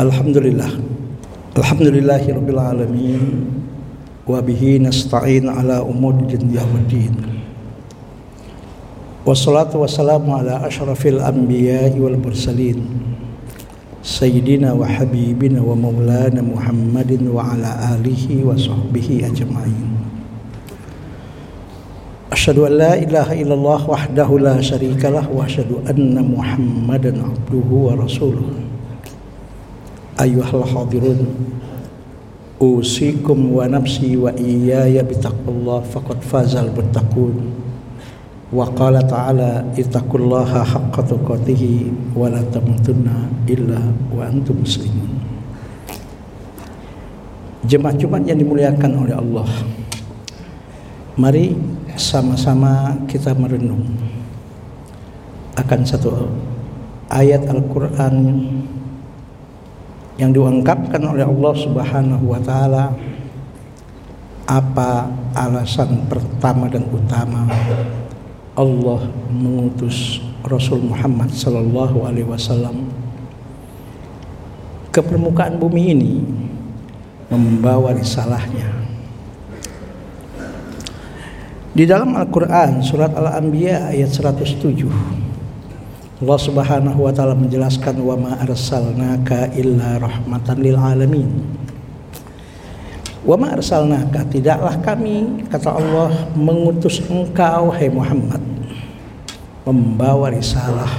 Alhamdulillah. Alhamdulillahi Rabbil Alamin. Wabihi nasta'in ala umur dunya waddin Wassalatu wassalamu ala ashrafil anbiya wal mursalin. Sayyidina wa habibina wa maulana Muhammadin wa ala alihi wa sahbihi ajma'in. Asyhadu an la ilaha illallah wahdahu la syarikalah wa asyhadu anna Muhammadan abduhu wa rasuluh Ayuhal hadirun Usikum wa nafsi wa iyaya bitaqullah faqad fazal bertakun Wa qala ta'ala ittaqullaha haqqa tuqatih wa la tamutunna illa wa antum muslimun. Jemaah Jumat yang dimuliakan oleh Allah. Mari sama-sama kita merenung akan satu ayat Al-Qur'an yang diungkapkan oleh Allah Subhanahu wa taala apa alasan pertama dan utama Allah mengutus Rasul Muhammad sallallahu alaihi wasallam ke permukaan bumi ini membawa risalahnya. Di dalam Al-Qur'an surat Al-Anbiya ayat 107 Allah Subhanahu wa taala menjelaskan wa ma arsalnaka illa rahmatan lil alamin. Wa ma arsalnaka? Tidaklah kami kata Allah mengutus engkau hai Muhammad membawa risalah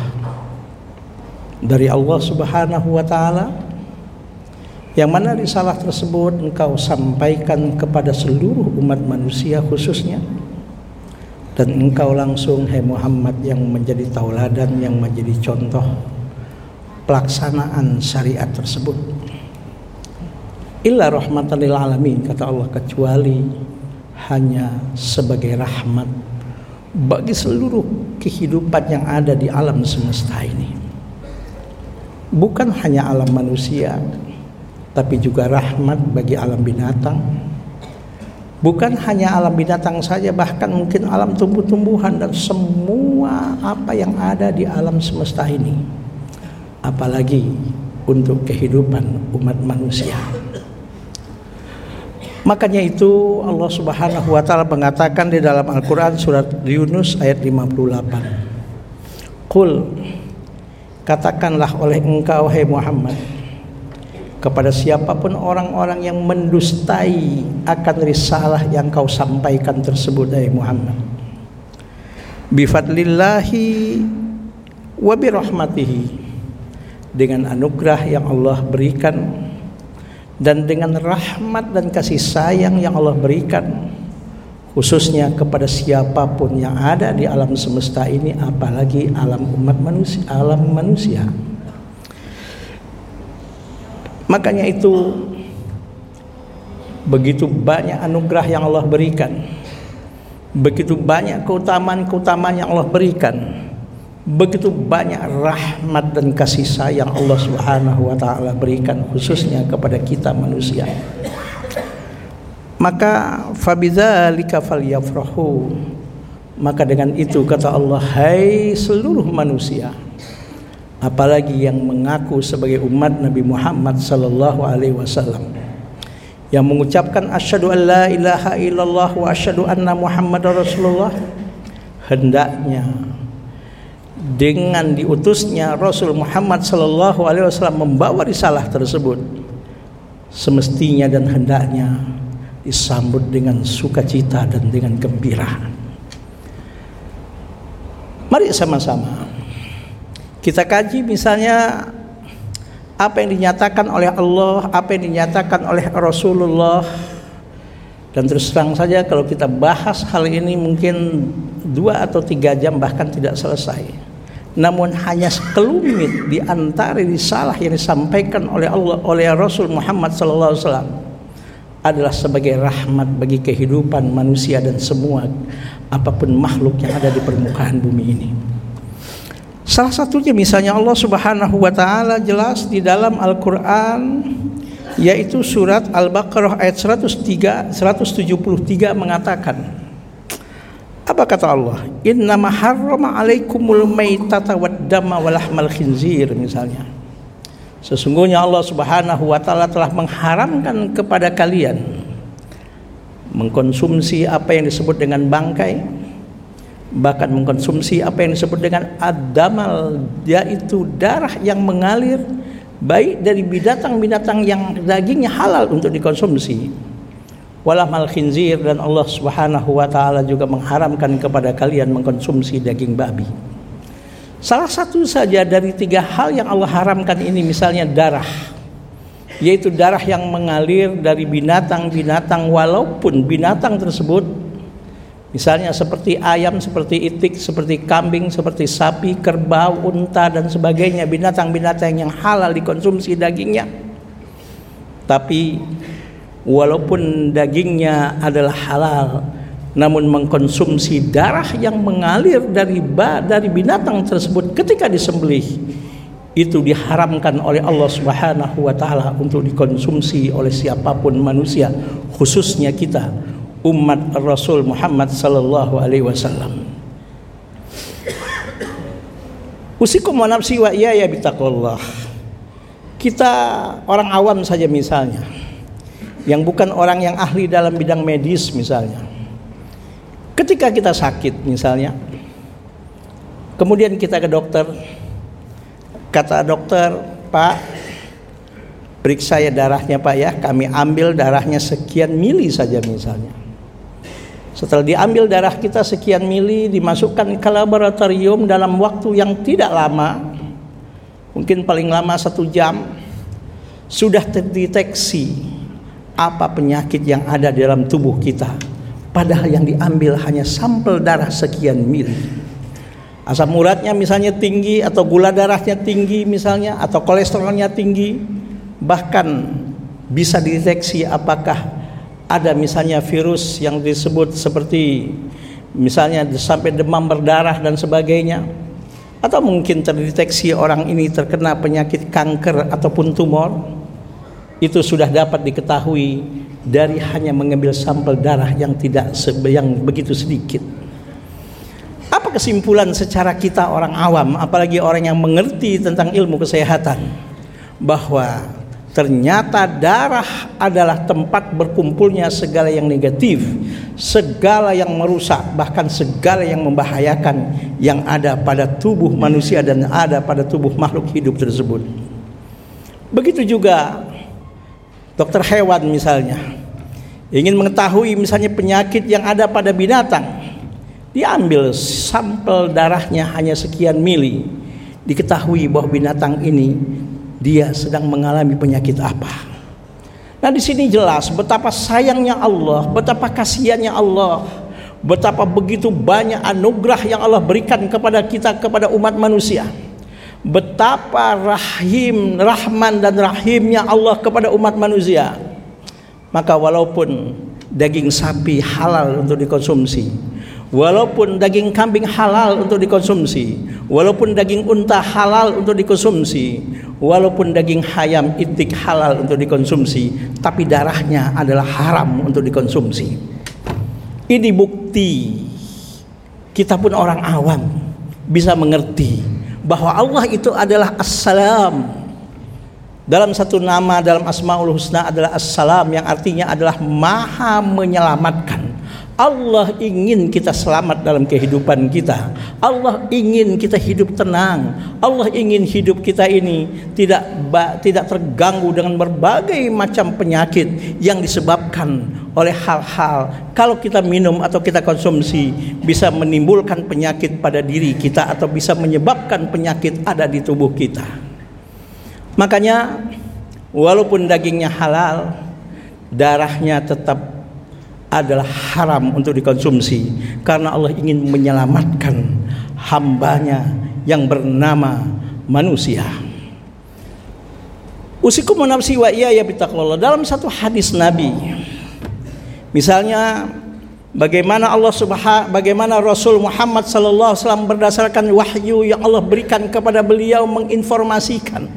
dari Allah Subhanahu wa taala. Yang mana risalah tersebut engkau sampaikan kepada seluruh umat manusia khususnya dan engkau langsung hai Muhammad yang menjadi tauladan yang menjadi contoh pelaksanaan syariat tersebut. Illa rahmatan lil alamin kata Allah kecuali hanya sebagai rahmat bagi seluruh kehidupan yang ada di alam semesta ini. Bukan hanya alam manusia tapi juga rahmat bagi alam binatang Bukan hanya alam binatang saja, bahkan mungkin alam tumbuh-tumbuhan dan semua apa yang ada di alam semesta ini. Apalagi untuk kehidupan umat manusia. Makanya itu Allah Subhanahu wa taala mengatakan di dalam Al-Qur'an surat Yunus ayat 58. Qul katakanlah oleh engkau hai Muhammad kepada siapa pun orang-orang yang mendustai akan risalah yang kau sampaikan tersebut dari Muhammad. Bifadlillahi wa birahmatihi. Dengan anugerah yang Allah berikan dan dengan rahmat dan kasih sayang yang Allah berikan khususnya kepada siapa pun yang ada di alam semesta ini apalagi alam umat manusia alam manusia Makanya itu begitu banyak anugerah yang Allah berikan. Begitu banyak keutamaan-keutamaan yang Allah berikan. Begitu banyak rahmat dan kasih sayang Allah Subhanahu wa taala berikan khususnya kepada kita manusia. Maka fabidzalika falyafrahu. Maka dengan itu kata Allah, hai seluruh manusia, apalagi yang mengaku sebagai umat Nabi Muhammad sallallahu alaihi wasallam. Yang mengucapkan asyhadu an la ilaha illallah wa asyhadu anna muhammadar rasulullah hendaknya dengan diutusnya Rasul Muhammad sallallahu alaihi wasallam membawa risalah tersebut semestinya dan hendaknya disambut dengan sukacita dan dengan gembira. Mari sama-sama kita kaji misalnya apa yang dinyatakan oleh Allah, apa yang dinyatakan oleh Rasulullah. Dan terus terang saja kalau kita bahas hal ini mungkin dua atau tiga jam bahkan tidak selesai. Namun hanya sekelumit di antara risalah yang disampaikan oleh Allah oleh Rasul Muhammad wasallam adalah sebagai rahmat bagi kehidupan manusia dan semua apa pun makhluk yang ada di permukaan bumi ini. Salah satunya misalnya Allah Subhanahu wa taala jelas di dalam Al-Qur'an yaitu surat Al-Baqarah ayat 103 173 mengatakan apa kata Allah? Inna harrama alaikumul maitata wad dama wal lahmal khinzir misalnya. Sesungguhnya Allah Subhanahu wa taala telah mengharamkan kepada kalian mengkonsumsi apa yang disebut dengan bangkai bahkan mengkonsumsi apa yang disebut dengan adamal yaitu darah yang mengalir baik dari binatang-binatang yang dagingnya halal untuk dikonsumsi walamal khinzir dan Allah Subhanahu wa taala juga mengharamkan kepada kalian mengkonsumsi daging babi Salah satu saja dari tiga hal yang Allah haramkan ini misalnya darah. Yaitu darah yang mengalir dari binatang-binatang walaupun binatang tersebut misalnya seperti ayam, seperti itik, seperti kambing, seperti sapi, kerbau, unta dan sebagainya binatang-binatang yang halal dikonsumsi dagingnya. Tapi walaupun dagingnya adalah halal, namun mengkonsumsi darah yang mengalir dari ba, dari binatang tersebut ketika disembelih itu diharamkan oleh Allah Subhanahu wa taala untuk dikonsumsi oleh siapa pun manusia khususnya kita umat Rasul Muhammad sallallahu alaihi wasallam. Usikum wa nafsi wa iya ya bitaqullah kita orang awam saja misalnya yang bukan orang yang ahli dalam bidang medis misalnya. Ketika kita sakit misalnya, kemudian kita ke dokter, kata dokter, Pak, periksa ya darahnya Pak ya, kami ambil darahnya sekian mili saja misalnya. Setelah diambil darah kita sekian mili, dimasukkan ke laboratorium dalam waktu yang tidak lama, mungkin paling lama satu jam, sudah terdeteksi apa penyakit yang ada dalam tubuh kita Padahal yang diambil hanya sampel darah sekian mili. Asam uratnya misalnya tinggi atau gula darahnya tinggi misalnya atau kolesterolnya tinggi bahkan bisa dideteksi apakah ada misalnya virus yang disebut seperti misalnya sampai demam berdarah dan sebagainya. Atau mungkin terdeteksi orang ini terkena penyakit kanker ataupun tumor. Itu sudah dapat diketahui dari hanya mengambil sampel darah yang tidak yang begitu sedikit. Apa kesimpulan secara kita orang awam, apalagi orang yang mengerti tentang ilmu kesehatan, bahwa ternyata darah adalah tempat berkumpulnya segala yang negatif, segala yang merusak, bahkan segala yang membahayakan yang ada pada tubuh manusia dan ada pada tubuh makhluk hidup tersebut. Begitu juga dokter hewan misalnya ingin mengetahui misalnya penyakit yang ada pada binatang diambil sampel darahnya hanya sekian mili diketahui bahwa binatang ini dia sedang mengalami penyakit apa nah di sini jelas betapa sayangnya Allah betapa kasihannya Allah betapa begitu banyak anugerah yang Allah berikan kepada kita kepada umat manusia betapa rahim, rahman dan rahimnya Allah kepada umat manusia. Maka walaupun daging sapi halal untuk dikonsumsi, walaupun daging kambing halal untuk dikonsumsi, walaupun daging unta halal untuk dikonsumsi, walaupun daging hayam itik halal untuk dikonsumsi, tapi darahnya adalah haram untuk dikonsumsi. Ini bukti kita pun orang awam bisa mengerti bahwa Allah itu adalah Assalam. Dalam satu nama dalam Asmaul Husna adalah Assalam yang artinya adalah Maha menyelamatkan. Allah ingin kita selamat dalam kehidupan kita. Allah ingin kita hidup tenang. Allah ingin hidup kita ini tidak tidak terganggu dengan berbagai macam penyakit yang disebabkan oleh hal-hal kalau kita minum atau kita konsumsi bisa menimbulkan penyakit pada diri kita atau bisa menyebabkan penyakit ada di tubuh kita. Makanya walaupun dagingnya halal, darahnya tetap adalah haram untuk dikonsumsi karena Allah ingin menyelamatkan hambanya yang bernama manusia. Usikum nafsi wa iya ya dalam satu hadis Nabi. Misalnya bagaimana Allah Subhanahu bagaimana Rasul Muhammad sallallahu alaihi wasallam berdasarkan wahyu yang Allah berikan kepada beliau menginformasikan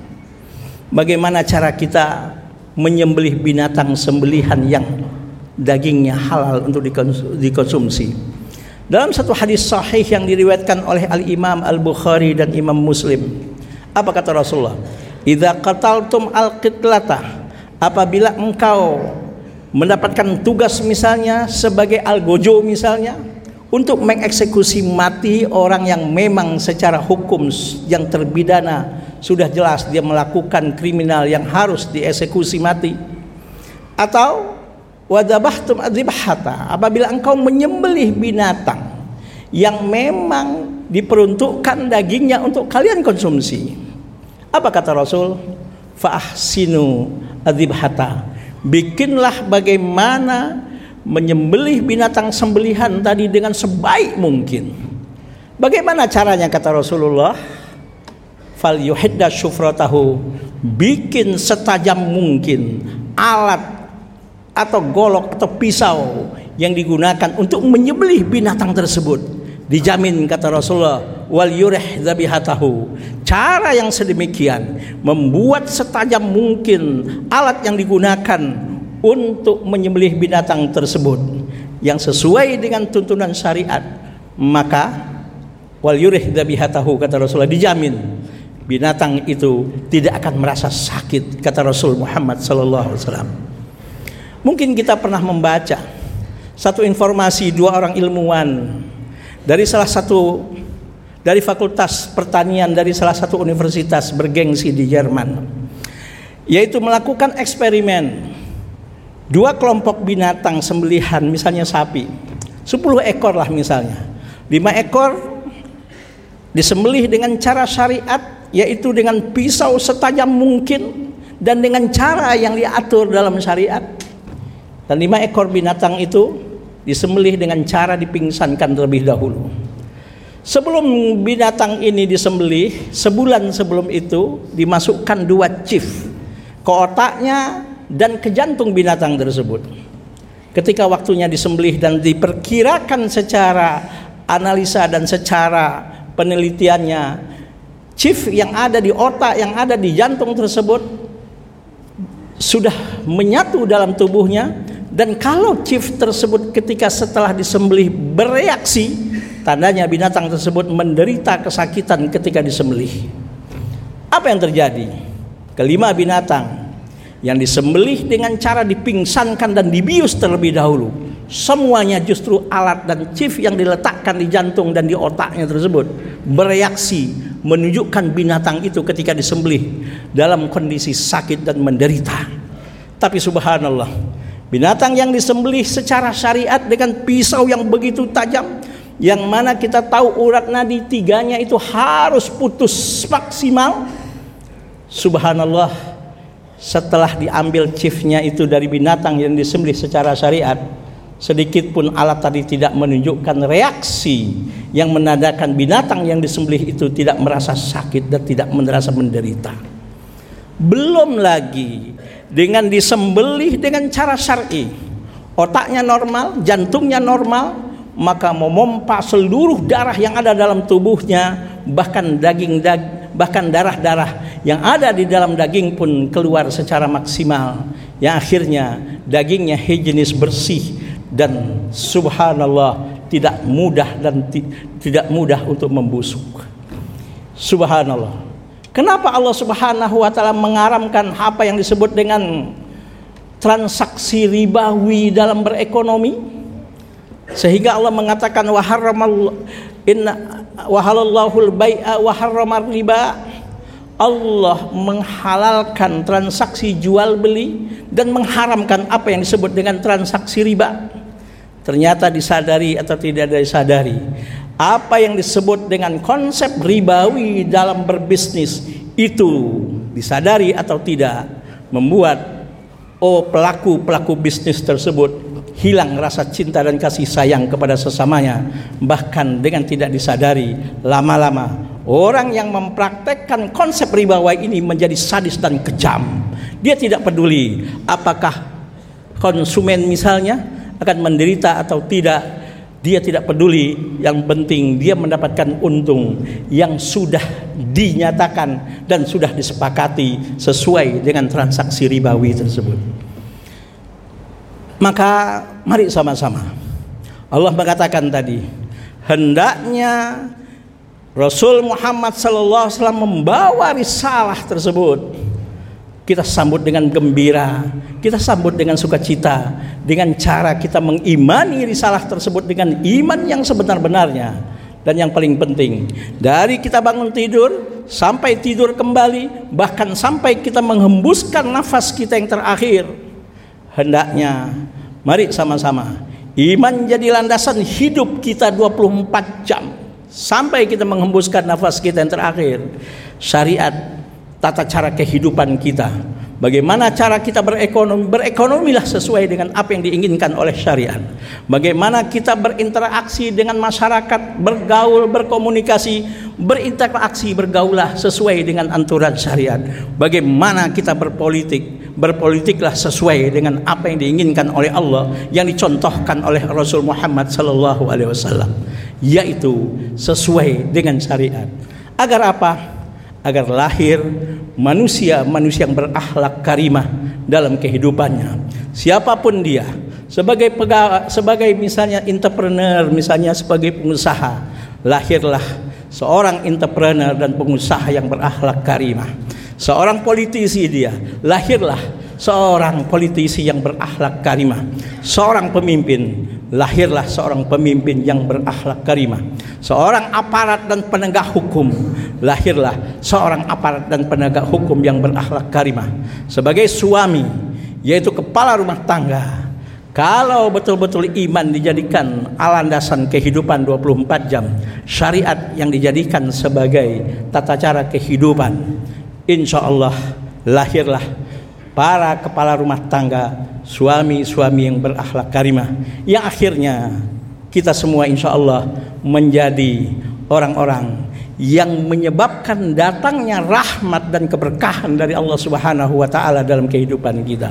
bagaimana cara kita menyembelih binatang sembelihan yang dagingnya halal untuk dikonsumsi. Dalam satu hadis sahih yang diriwayatkan oleh Al Imam Al Bukhari dan Imam Muslim, apa kata Rasulullah? idza qataltum al-qitlata apabila engkau mendapatkan tugas misalnya sebagai algojo misalnya untuk mengeksekusi mati orang yang memang secara hukum yang terbidana sudah jelas dia melakukan kriminal yang harus dieksekusi mati atau wadabahtum adibhata apabila engkau menyembelih binatang yang memang diperuntukkan dagingnya untuk kalian konsumsi. Apa kata Rasul? Fahsinu adibhata bikinlah bagaimana menyembelih binatang sembelihan tadi dengan sebaik mungkin. Bagaimana caranya kata Rasulullah? Fal yuhidda syufratahu. Bikin setajam mungkin alat atau golok atau pisau yang digunakan untuk menyembelih binatang tersebut. Dijamin kata Rasulullah wal yurih zabihatahu cara yang sedemikian membuat setajam mungkin alat yang digunakan untuk menyembelih binatang tersebut yang sesuai dengan tuntunan syariat. Maka wal yurih dabihatahu kata Rasulullah dijamin binatang itu tidak akan merasa sakit kata Rasul Muhammad sallallahu alaihi wasallam mungkin kita pernah membaca satu informasi dua orang ilmuwan dari salah satu dari fakultas pertanian dari salah satu universitas bergengsi di Jerman yaitu melakukan eksperimen dua kelompok binatang sembelihan misalnya sapi 10 ekor lah misalnya. 5 ekor disembelih dengan cara syariat yaitu dengan pisau setajam mungkin dan dengan cara yang diatur dalam syariat dan lima ekor binatang itu disembelih dengan cara dipingsankan terlebih dahulu sebelum binatang ini disembelih sebulan sebelum itu dimasukkan dua chief ke otaknya dan ke jantung binatang tersebut. Ketika waktunya disembelih dan diperkirakan secara analisa dan secara penelitiannya, chief yang ada di otak, yang ada di jantung tersebut sudah menyatu dalam tubuhnya dan kalau chief tersebut ketika setelah disembelih bereaksi, tandanya binatang tersebut menderita kesakitan ketika disembelih. Apa yang terjadi? Kelima binatang yang disembelih dengan cara dipingsankan dan dibius terlebih dahulu. Semuanya justru alat dan chip yang diletakkan di jantung dan di otaknya tersebut bereaksi menunjukkan binatang itu ketika disembelih dalam kondisi sakit dan menderita. Tapi subhanallah, binatang yang disembelih secara syariat dengan pisau yang begitu tajam yang mana kita tahu urat nadi tiganya itu harus putus maksimal. Subhanallah, setelah diambil chiefnya itu dari binatang yang disembelih secara syariat sedikit pun alat tadi tidak menunjukkan reaksi yang menandakan binatang yang disembelih itu tidak merasa sakit dan tidak merasa menderita belum lagi dengan disembelih dengan cara syar'i. Otaknya normal jantungnya normal maka memompa seluruh darah yang ada dalam tubuhnya bahkan daging daging bahkan darah-darah yang ada di dalam daging pun keluar secara maksimal. Yang akhirnya dagingnya higienis bersih dan subhanallah tidak mudah dan tidak mudah untuk membusuk. Subhanallah kenapa Allah Subhanahu wa taala mengaramkan apa yang disebut dengan transaksi ribawi dalam berekonomi? Sehingga Allah mengatakan wa inna wahalallahu al-bai'a wa riba. Allah menghalalkan transaksi jual beli dan mengharamkan apa yang disebut dengan transaksi riba. Ternyata disadari atau tidak disadari, apa yang disebut dengan konsep ribawi dalam berbisnis itu disadari atau tidak membuat oh pelaku-pelaku bisnis tersebut hilang rasa cinta dan kasih sayang kepada sesamanya bahkan dengan tidak disadari lama-lama orang yang mempraktekkan konsep ribawi ini menjadi sadis dan kejam. Dia tidak peduli apakah konsumen misalnya akan menderita atau tidak dia tidak peduli. Yang penting dia mendapatkan untung yang sudah dinyatakan dan sudah disepakati sesuai dengan transaksi ribawi tersebut. Maka mari sama-sama. Allah mengatakan tadi, hendaknya Rasul Muhammad wasallam membawa risalah tersebut kita sambut dengan gembira, kita sambut dengan sukacita, dengan cara kita mengimani risalah tersebut dengan iman yang sebenar-benarnya. Dan yang paling penting, dari kita bangun tidur sampai tidur kembali, bahkan sampai kita menghembuskan nafas kita yang terakhir, hendaknya mari sama-sama iman jadi landasan hidup kita 24 jam sampai kita menghembuskan nafas kita yang terakhir syariat tata cara kehidupan kita Bagaimana cara kita berekonomi? Berekonomilah sesuai dengan apa yang diinginkan oleh syariat. Bagaimana kita berinteraksi dengan masyarakat, bergaul, berkomunikasi, berinteraksi, bergaulah sesuai dengan aturan syariat. Bagaimana kita berpolitik? Berpolitiklah sesuai dengan apa yang diinginkan oleh Allah yang dicontohkan oleh Rasul Muhammad sallallahu alaihi wasallam, yaitu sesuai dengan syariat. Agar apa? agar lahir manusia-manusia yang berakhlak karimah dalam kehidupannya. Siapa pun dia, sebagai pegawai, sebagai misalnya entrepreneur, misalnya sebagai pengusaha, lahirlah seorang entrepreneur dan pengusaha yang berakhlak karimah. Seorang politisi dia, lahirlah seorang politisi yang berakhlak karimah. Seorang pemimpin, lahirlah seorang pemimpin yang berakhlak karimah. Seorang aparat dan penegak hukum, lahirlah seorang aparat dan penegak hukum yang berakhlak karimah. Sebagai suami, yaitu kepala rumah tangga, kalau betul-betul iman dijadikan alandasan kehidupan 24 jam, syariat yang dijadikan sebagai tata cara kehidupan, insya Allah lahirlah para kepala rumah tangga, suami-suami yang berakhlak karimah, yang akhirnya kita semua insya Allah menjadi orang-orang yang menyebabkan datangnya rahmat dan keberkahan dari Allah Subhanahu wa taala dalam kehidupan kita.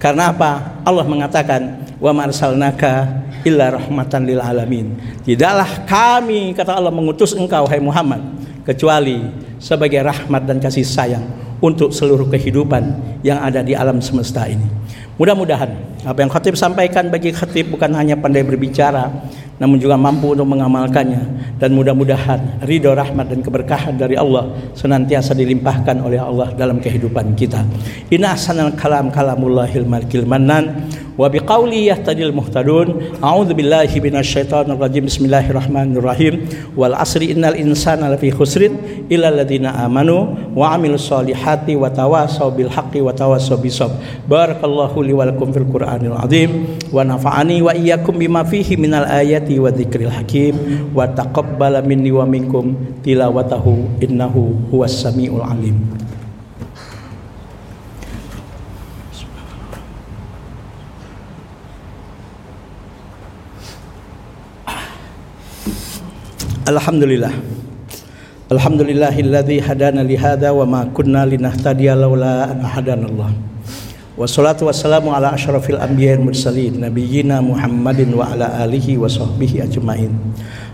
Karena apa? Allah mengatakan, "Wa marsalnaka illa rahmatan lil alamin." Tidaklah kami kata Allah mengutus engkau hai Muhammad kecuali sebagai rahmat dan kasih sayang untuk seluruh kehidupan yang ada di alam semesta ini. Mudah-mudahan apa yang khatib sampaikan bagi khatib bukan hanya pandai berbicara, namun juga mampu untuk mengamalkannya dan mudah-mudahan ridho rahmat dan keberkahan dari Allah senantiasa dilimpahkan oleh Allah dalam kehidupan kita. Inna ahsanal kalam kalamullahil malikil mannan wa biqauli yahtadil muhtadun. A'udzu billahi minasyaitonir rajim. Bismillahirrahmanirrahim. Wal asri innal insana lafi khusrin illa alladziina amanu wa 'amilus solihati wa tawasaw bil haqqi wa tawasaw bisabr. Barakallahu li wa lakum fil Qur'anil azim wa nafa'ani wa iyyakum bima fihi minal ayati wa dzikril hakim wa taqabbala minni wa minkum tilawatahu innahu huwas samiul alim Alhamdulillah Alhamdulillahilladzi hadana li hadza wa ma kunna linahtadiya laula an hadanallah Wassalatu wassalamu ala asyrafil anbiya'i mursalin nabiyyina Muhammadin wa ala alihi wa sahbihi ajmain.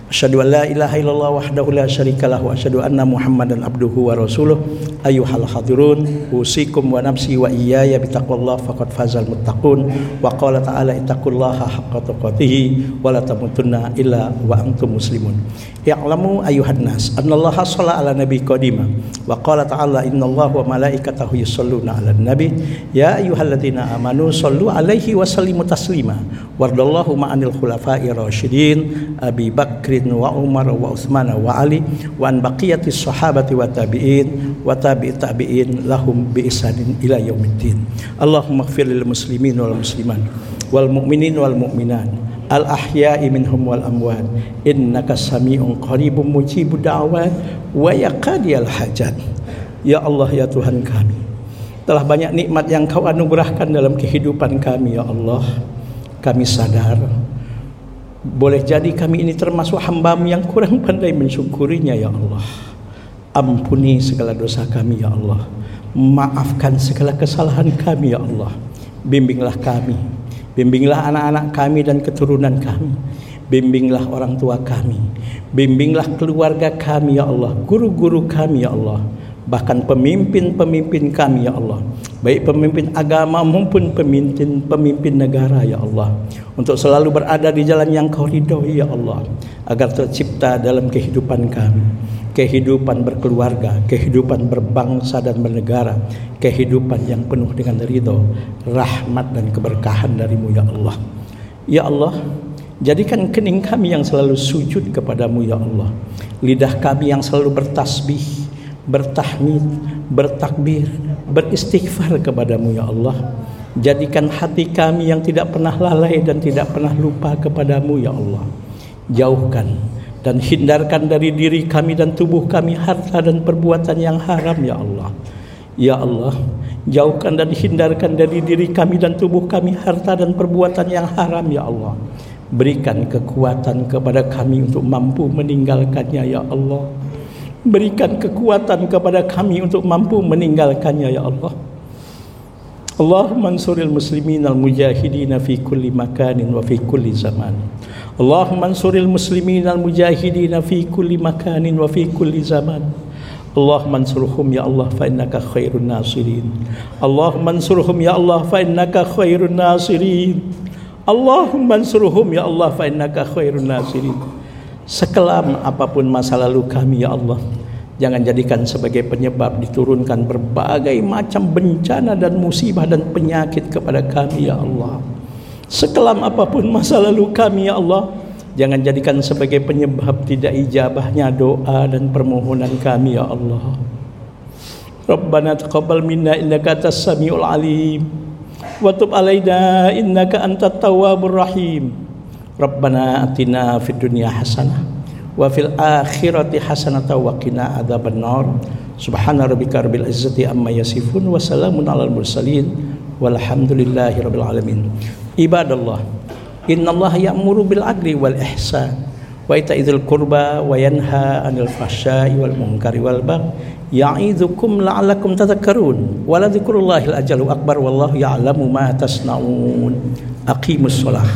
Asyhadu an la ilaha illallah wahdahu la syarikalah wa asyhadu anna Muhammadan abduhu wa rasuluh. Ayyuhal hadirun, usikum wa nafsi wa iyaya bitaqwallah faqad fazal muttaqun. Wa qala ta'ala ittaqullaha haqqa tuqatih wa la tamutunna illa wa antum muslimun. Ya'lamu ayyuhan nas annallaha shalla ala nabi qadima wa qala ta'ala innallaha wa malaikatahu yusholluna ala nabi ya ayyuhalladzina amanu shallu alaihi wa sallimu taslima wardallahu ma'anil khulafa'i rasyidin Abi Bakr Bakrin wa Umar wa Utsman wa Ali wa an baqiyati sahabati wa tabi'in wa tabi'i tabi'in lahum bi ihsanin ila yaumiddin. Allahumma ighfir lil muslimin wal muslimat wal mu'minin wal mu'minat al ahya'i minhum wal amwat innaka sami'un qaribun mujibud da'wat wa yaqadiyal hajat. Ya Allah ya Tuhan kami telah banyak nikmat yang kau anugerahkan dalam kehidupan kami ya Allah kami sadar boleh jadi kami ini termasuk hambamu yang kurang pandai mensyukurinya ya Allah. Ampuni segala dosa kami ya Allah. Maafkan segala kesalahan kami ya Allah. Bimbinglah kami. Bimbinglah anak-anak kami dan keturunan kami. Bimbinglah orang tua kami. Bimbinglah keluarga kami ya Allah. Guru-guru kami ya Allah bahkan pemimpin-pemimpin kami ya Allah. Baik pemimpin agama maupun pemimpin-pemimpin negara ya Allah. Untuk selalu berada di jalan yang kau ridhoi ya Allah. Agar tercipta dalam kehidupan kami. Kehidupan berkeluarga, kehidupan berbangsa dan bernegara, kehidupan yang penuh dengan ridho, rahmat dan keberkahan darimu ya Allah. Ya Allah, jadikan kening kami yang selalu sujud kepadamu ya Allah. Lidah kami yang selalu bertasbih, bertahmid, bertakbir, beristighfar kepadamu ya Allah. Jadikan hati kami yang tidak pernah lalai dan tidak pernah lupa kepadamu ya Allah. Jauhkan dan hindarkan dari diri kami dan tubuh kami harta dan perbuatan yang haram ya Allah. Ya Allah, jauhkan dan hindarkan dari diri kami dan tubuh kami harta dan perbuatan yang haram ya Allah. Berikan kekuatan kepada kami untuk mampu meninggalkannya ya Allah. Berikan kekuatan kepada kami untuk mampu meninggalkannya ya Allah. Allahumma ansuril muslimin al-mujahidin fi kulli makanin wa fi kulli zaman. Allahumma ansuril muslimin al-mujahidin fi kulli makanin wa fi kulli zaman. Allahumma ansurhum ya Allah fa innaka khairun nasirin. Allahumma ansurhum ya Allah fa innaka khairun nasirin. Allahumma ansurhum ya Allah fa innaka khairun nasirin. Sekelam apa pun masa lalu kami ya Allah, jangan jadikan sebagai penyebab diturunkan berbagai macam bencana dan musibah dan penyakit kepada kami ya Allah. Sekelam apa pun masa lalu kami ya Allah Jangan jadikan sebagai penyebab tidak ijabahnya doa dan permohonan kami ya Allah. Rabbana taqabbal minna innaka antas samiul alim. Wa tub alaina innaka antat rahim ربنا أتنا في الدنيا حسنة وفي الآخرة حسنة وقنا عذاب النار. سبحان ربك رب العزة أما يصفون وسلام على المرسلين والحمد لله رب العالمين. عباد الله إن الله يأمر بالعدل والإحسان وإيتاء ذي القربى وينهى عن الفحشاء والمنكر والبغي يعظكم لعلكم تذكرون. ولذكر الله الأجل أكبر والله يعلم ما تصنعون. أقيموا الصلاة.